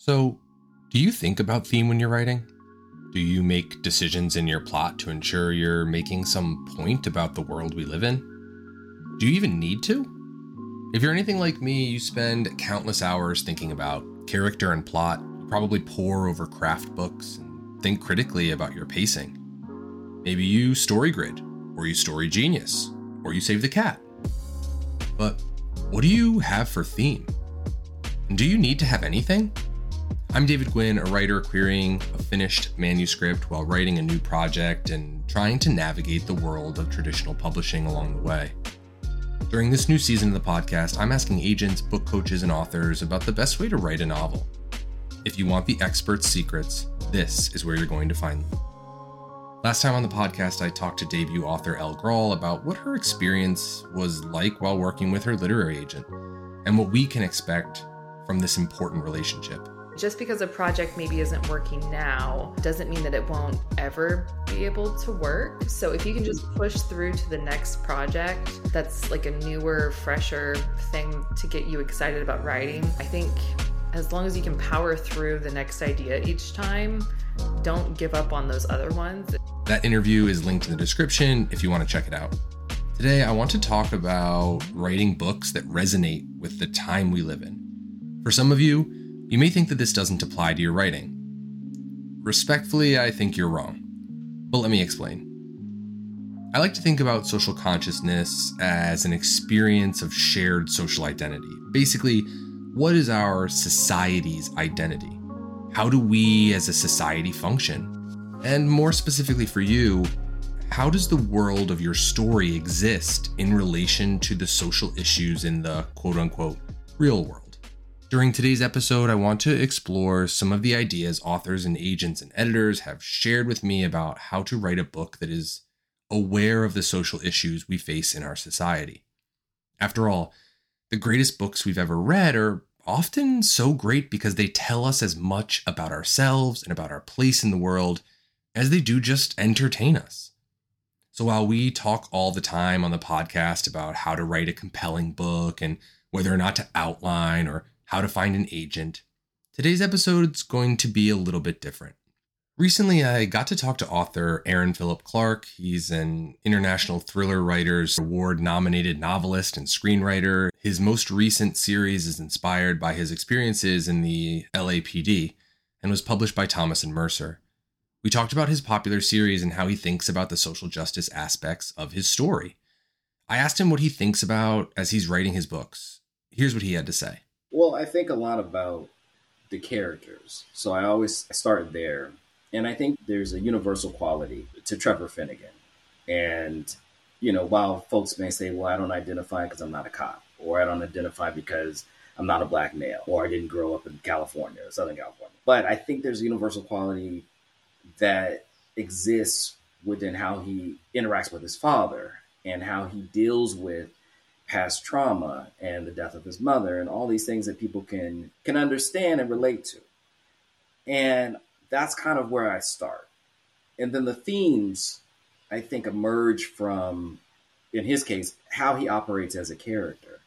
So, do you think about theme when you're writing? Do you make decisions in your plot to ensure you're making some point about the world we live in? Do you even need to? If you're anything like me, you spend countless hours thinking about character and plot. You probably pore over craft books and think critically about your pacing. Maybe you story grid, or you story genius, or you save the cat. But what do you have for theme? And do you need to have anything? I'm David Gwyn, a writer querying a finished manuscript while writing a new project and trying to navigate the world of traditional publishing along the way. During this new season of the podcast, I'm asking agents, book coaches, and authors about the best way to write a novel. If you want the expert's secrets, this is where you're going to find them. Last time on the podcast, I talked to debut author Elle Grawl about what her experience was like while working with her literary agent and what we can expect from this important relationship. Just because a project maybe isn't working now doesn't mean that it won't ever be able to work. So if you can just push through to the next project that's like a newer, fresher thing to get you excited about writing, I think as long as you can power through the next idea each time, don't give up on those other ones. That interview is linked in the description if you want to check it out. Today, I want to talk about writing books that resonate with the time we live in. For some of you, you may think that this doesn't apply to your writing. Respectfully, I think you're wrong. But let me explain. I like to think about social consciousness as an experience of shared social identity. Basically, what is our society's identity? How do we as a society function? And more specifically for you, how does the world of your story exist in relation to the social issues in the quote unquote real world? During today's episode, I want to explore some of the ideas authors and agents and editors have shared with me about how to write a book that is aware of the social issues we face in our society. After all, the greatest books we've ever read are often so great because they tell us as much about ourselves and about our place in the world as they do just entertain us. So while we talk all the time on the podcast about how to write a compelling book and whether or not to outline or how to find an agent, today's episode is going to be a little bit different. Recently, I got to talk to author Aaron Philip Clark. He's an International Thriller Writers Award nominated novelist and screenwriter. His most recent series is inspired by his experiences in the LAPD and was published by Thomas and Mercer. We talked about his popular series and how he thinks about the social justice aspects of his story. I asked him what he thinks about as he's writing his books. Here's what he had to say. Well, I think a lot about the characters. So I always start there. And I think there's a universal quality to Trevor Finnegan. And, you know, while folks may say, well, I don't identify because I'm not a cop, or I don't identify because I'm not a black male, or I didn't grow up in California, Southern California. But I think there's a universal quality that exists within how he interacts with his father and how he deals with past trauma and the death of his mother and all these things that people can can understand and relate to. And that's kind of where I start. And then the themes I think emerge from in his case how he operates as a character.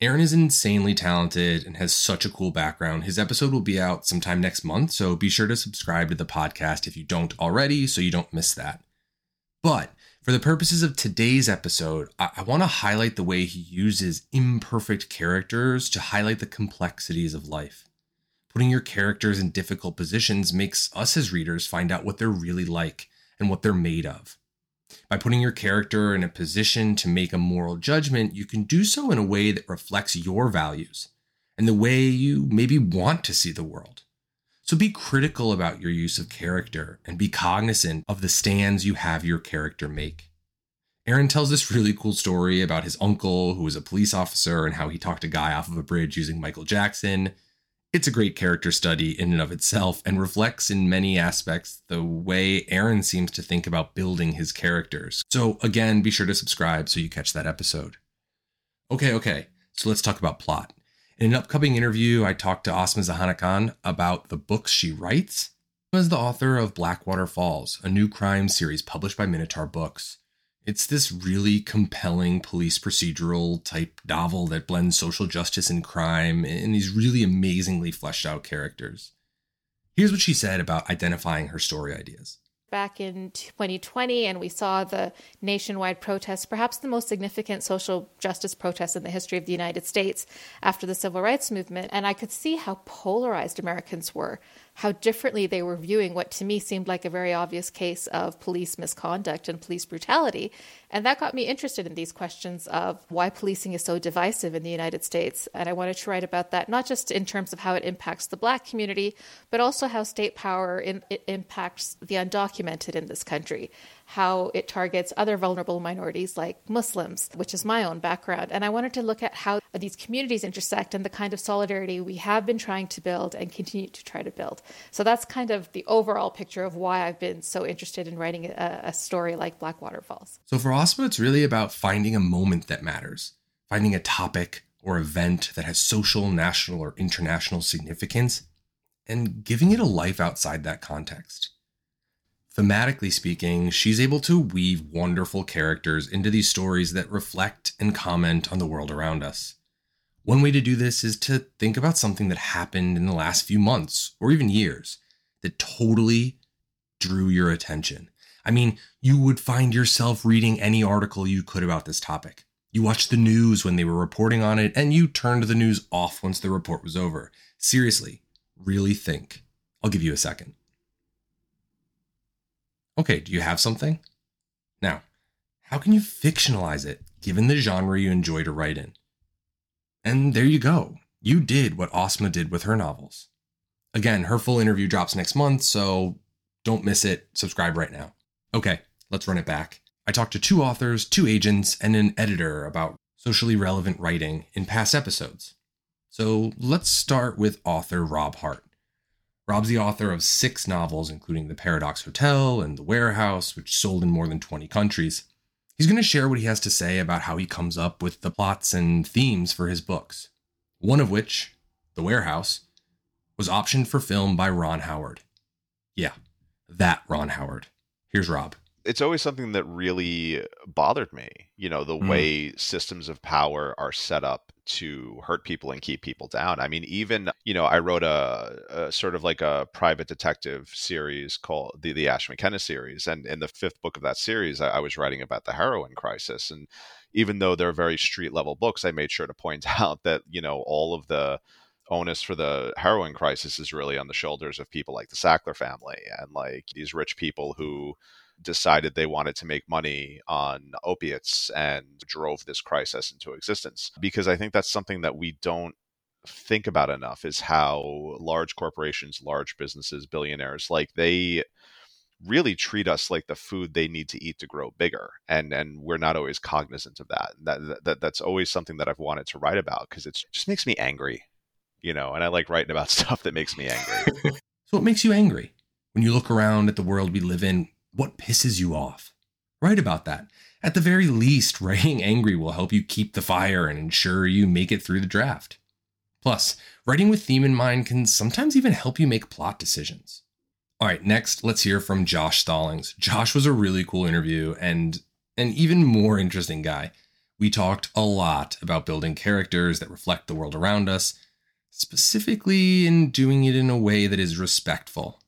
Aaron is insanely talented and has such a cool background. His episode will be out sometime next month, so be sure to subscribe to the podcast if you don't already so you don't miss that. But for the purposes of today's episode, I, I want to highlight the way he uses imperfect characters to highlight the complexities of life. Putting your characters in difficult positions makes us as readers find out what they're really like and what they're made of. By putting your character in a position to make a moral judgment, you can do so in a way that reflects your values and the way you maybe want to see the world. So be critical about your use of character and be cognizant of the stands you have your character make. Aaron tells this really cool story about his uncle, who was a police officer, and how he talked a guy off of a bridge using Michael Jackson. It's a great character study in and of itself and reflects in many aspects the way Aaron seems to think about building his characters. So, again, be sure to subscribe so you catch that episode. Okay, okay, so let's talk about plot. In an upcoming interview, I talked to Ausma Zehanat about the books she writes. As the author of Blackwater Falls, a new crime series published by Minotaur Books. It's this really compelling police procedural type novel that blends social justice and crime in these really amazingly fleshed out characters. Here's what she said about identifying her story ideas back in 2020 and we saw the nationwide protests, perhaps the most significant social justice protests in the history of the United States after the civil rights movement. And I could see how polarized Americans were how differently they were viewing what to me seemed like a very obvious case of police misconduct and police brutality. And that got me interested in these questions of why policing is so divisive in the United States. And I wanted to write about that, not just in terms of how it impacts the black community, but also how state power in, impacts the undocumented in this country how it targets other vulnerable minorities like Muslims, which is my own background. And I wanted to look at how these communities intersect and the kind of solidarity we have been trying to build and continue to try to build. So that's kind of the overall picture of why I've been so interested in writing a, a story like Blackwater Falls. So for Ausma, it's really about finding a moment that matters, finding a topic or event that has social, national, or international significance, and giving it a life outside that context. Thematically speaking, she's able to weave wonderful characters into these stories that reflect and comment on the world around us. One way to do this is to think about something that happened in the last few months or even years that totally drew your attention. I mean, you would find yourself reading any article you could about this topic. You watched the news when they were reporting on it, and you turned the news off once the report was over. Seriously, really think. I'll give you a second. Okay, do you have something? Now, how can you fictionalize it given the genre you enjoy to write in? And there you go. You did what Ausma did with her novels. Again, her full interview drops next month, so don't miss it. Subscribe right now. Okay, let's run it back. I talked to two authors, two agents, and an editor about socially relevant writing in past episodes. So let's start with author Rob Hart. Rob's the author of six novels, including The Paradox Hotel and The Warehouse, which sold in more than 20 countries. He's going to share what he has to say about how he comes up with the plots and themes for his books. One of which, The Warehouse, was optioned for film by Ron Howard. Yeah, that Ron Howard. Here's Rob it's always something that really bothered me. You know, the mm. way systems of power are set up to hurt people and keep people down. I mean, even you know, I wrote a, a sort of like a private detective series called the the Ash McKenna series, and in the fifth book of that series, I, I was writing about the heroin crisis. And even though they're very street level books, I made sure to point out that you know all of the onus for the heroin crisis is really on the shoulders of people like the Sackler family and like these rich people who decided they wanted to make money on opiates and drove this crisis into existence. Because I think that's something that we don't think about enough is how large corporations, large businesses, billionaires, like they really treat us like the food they need to eat to grow bigger and and we're not always cognizant of that that, that that's always something that I've wanted to write about because it just makes me angry you know and I like writing about stuff that makes me angry so what makes you angry when you look around at the world we live in what pisses you off? Write about that. At the very least, writing angry will help you keep the fire and ensure you make it through the draft. Plus, writing with theme in mind can sometimes even help you make plot decisions. All right, next, let's hear from Josh Stallings. Josh was a really cool interview and an even more interesting guy. We talked a lot about building characters that reflect the world around us, specifically in doing it in a way that is respectful.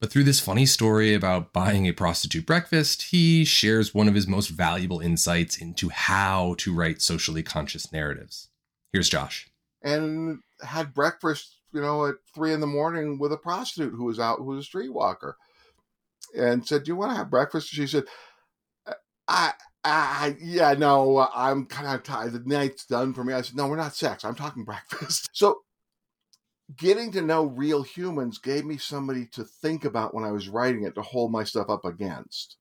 But through this funny story about buying a prostitute breakfast, he shares one of his most valuable insights into how to write socially conscious narratives. Here's Josh. And had breakfast, you know, at three in the morning with a prostitute who was out, who was a streetwalker, and said, "Do you want to have breakfast?" She said, "I, I, yeah, no, I'm kind of tired. The night's done for me." I said, "No, we're not sex. I'm talking breakfast." So getting to know real humans gave me somebody to think about when I was writing it to hold my stuff up against.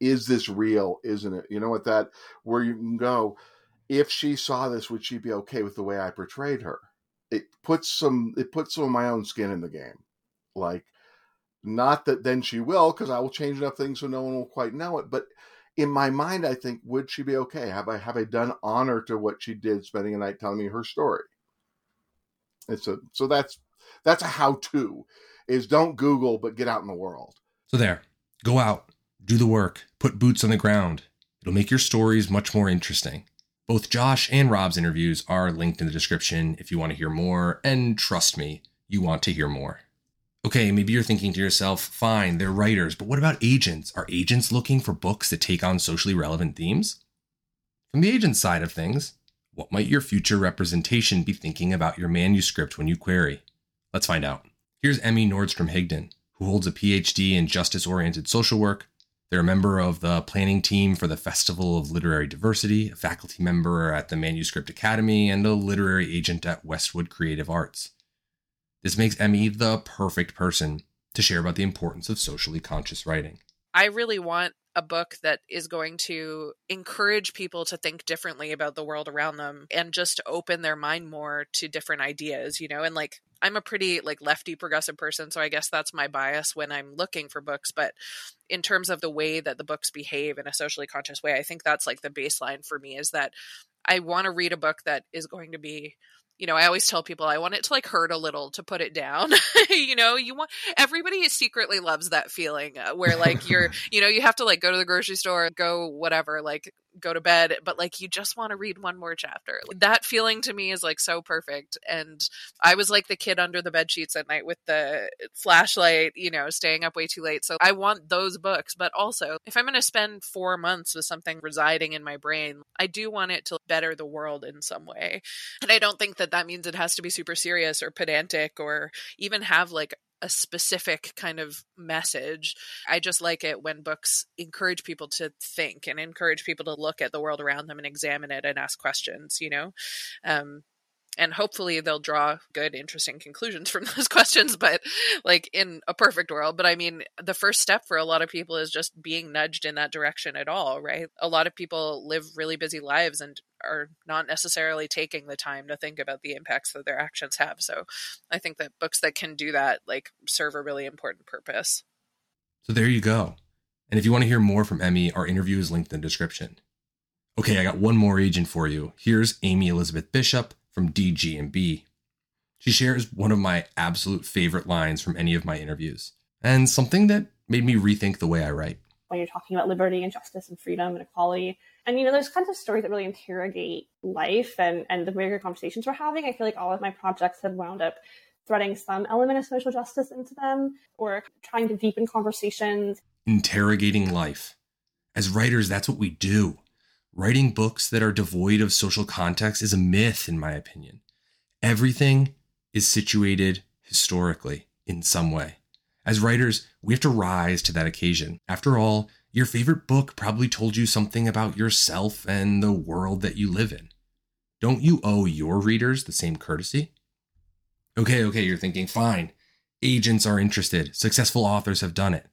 Is this real? Isn't it? You know what that where you can go. If she saw this, would she be okay with the way I portrayed her? It puts some it puts some of my own skin in the game. Like not that then she will, because I will change enough things so no one will quite know it. But in my mind, I think, would she be okay? Have I have I done honor to what she did, spending a night telling me her story? It's a so that's that's a how to is don't Google but get out in the world. So there, go out, do the work, put boots on the ground, It'll make your stories much more interesting. Both Josh and Rob's interviews are linked in the description if you want to hear more, and trust me, you want to hear more. Okay, maybe you're thinking to yourself, fine, they're writers, but what about agents? Are agents looking for books that take on socially relevant themes? From the agent side of things, what might your future representation be thinking about your manuscript when you query? Let's find out. Here's Emmy Norstrom Higdon, who holds a PhD in justice oriented social work. They're a member of the planning team for the Festival of Literary Diversity, a faculty member at the Manuscript Academy, and a literary agent at Westwood Creative Arts. This makes Emmy the perfect person to share about the importance of socially conscious writing. I really want a book that is going to encourage people to think differently about the world around them and just open their mind more to different ideas, you know, and like I'm a pretty like lefty progressive person, so I guess that's my bias when I'm looking for books, but in terms of the way that the books behave in a socially conscious way, I think that's like the baseline for me is that I want to read a book that is going to be you know, I always tell people I want it to like hurt a little to put it down. you know, you want everybody secretly loves that feeling uh, where like you're, you know, you have to like go to the grocery store, go whatever, like go to bed, but like you just want to read one more chapter. That feeling to me is like so perfect. And I was like the kid under the bed sheets at night with the flashlight, you know, staying up way too late. So I want those books. But also, if I'm going to spend four months with something residing in my brain, I do want it to better the world in some way. And I don't think that that means it has to be super serious or pedantic or even have like a specific kind of message. I just like it when books encourage people to think and encourage people to look at the world around them and examine it and ask questions, you know? Um, and hopefully they'll draw good interesting conclusions from those questions but like in a perfect world. But i mean the first step for a lot of people is just being nudged in that direction at all right? A lot of people live really busy lives and are not necessarily taking the time to think about the impacts that their actions have. So i think that books that can do that like serve a really important purpose. So there you go. And if you want to hear more from emmy our interview is linked in the description. Okay i got one more agent for you. Here's amy elizabeth bishop from DG&B. She shares one of my absolute favorite lines from any of my interviews, and something that made me rethink the way I write. When you're talking about liberty and justice and freedom and equality, and you know, there's kinds of stories that really interrogate life and, and the bigger conversations we're having. I feel like all of my projects have wound up threading some element of social justice into them or trying to deepen conversations. Interrogating life. As writers, that's what we do. Writing books that are devoid of social context is a myth, in my opinion. Everything is situated historically in some way. As writers, we have to rise to that occasion. After all, your favorite book probably told you something about yourself and the world that you live in. Don't you owe your readers the same courtesy? Okay, okay, you're thinking, fine. Agents are interested. Successful authors have done it.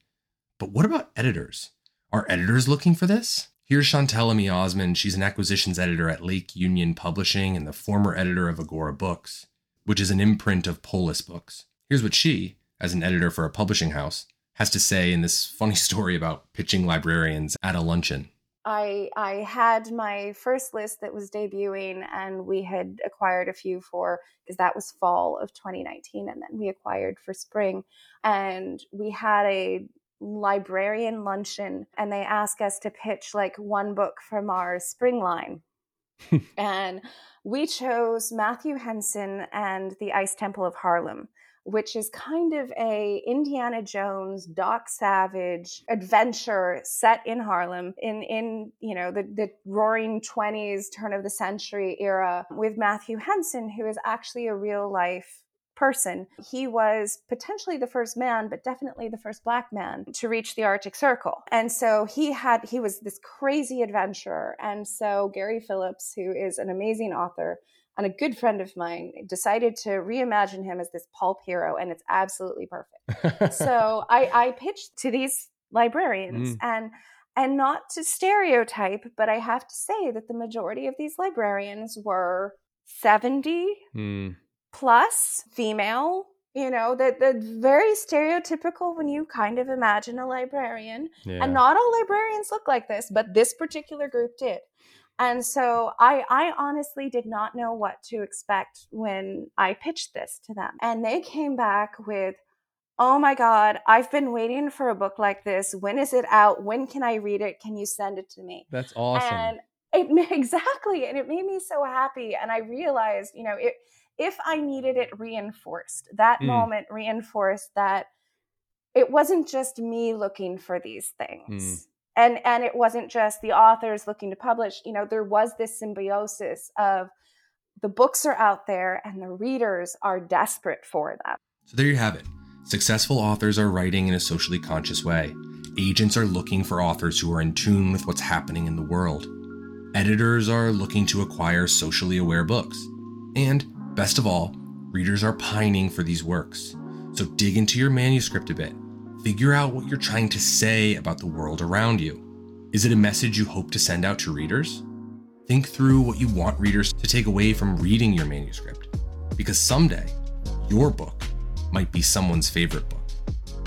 But what about editors? Are editors looking for this? Here's Chantelle Osman. She's an acquisitions editor at Lake Union Publishing and the former editor of Agora Books, which is an imprint of Polis Books. Here's what she, as an editor for a publishing house, has to say in this funny story about pitching librarians at a luncheon. I I had my first list that was debuting, and we had acquired a few for because that was fall of 2019, and then we acquired for spring, and we had a librarian luncheon and they ask us to pitch like one book from our spring line. and we chose Matthew Henson and the Ice Temple of Harlem, which is kind of a Indiana Jones, Doc Savage adventure set in Harlem in in you know the the roaring 20s turn of the century era with Matthew Henson who is actually a real life person. He was potentially the first man, but definitely the first black man to reach the Arctic Circle. And so he had, he was this crazy adventurer. And so Gary Phillips, who is an amazing author, and a good friend of mine decided to reimagine him as this pulp hero, and it's absolutely perfect. so I, I pitched to these librarians, mm. and and not to stereotype, but I have to say that the majority of these librarians were 70, mm plus female you know that that's very stereotypical when you kind of imagine a librarian yeah. and not all librarians look like this but this particular group did and so I, I honestly did not know what to expect when I pitched this to them. And they came back with oh my God, I've been waiting for a book like this. When is it out? When can I read it? Can you send it to me? That's awesome. And it exactly. And it made me so happy. And I realized, you know, it, if I needed it reinforced, that Mm. moment reinforced that it wasn't just me looking for these Mm. things. And and it wasn't just the authors looking to publish, you know, there was this symbiosis of the books are out there and the readers are desperate for them. So there you have it. Successful authors are writing in a socially conscious way. Agents are looking for authors who are in tune with what's happening in the world. Editors are looking to acquire socially aware books. And, best of all, readers are pining for these works. So dig into your manuscript a bit. Figure out what you're trying to say about the world around you. Is it a message you hope to send out to readers? Think through what you want readers to take away from reading your manuscript. Because someday, your book might be someone's favorite book.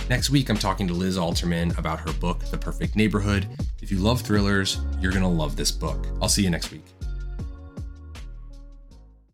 Next week, I'm talking to Liz Alterman about her book, The Perfect Neighborhood. If you love thrillers, you're going to love this book. I'll see you next week.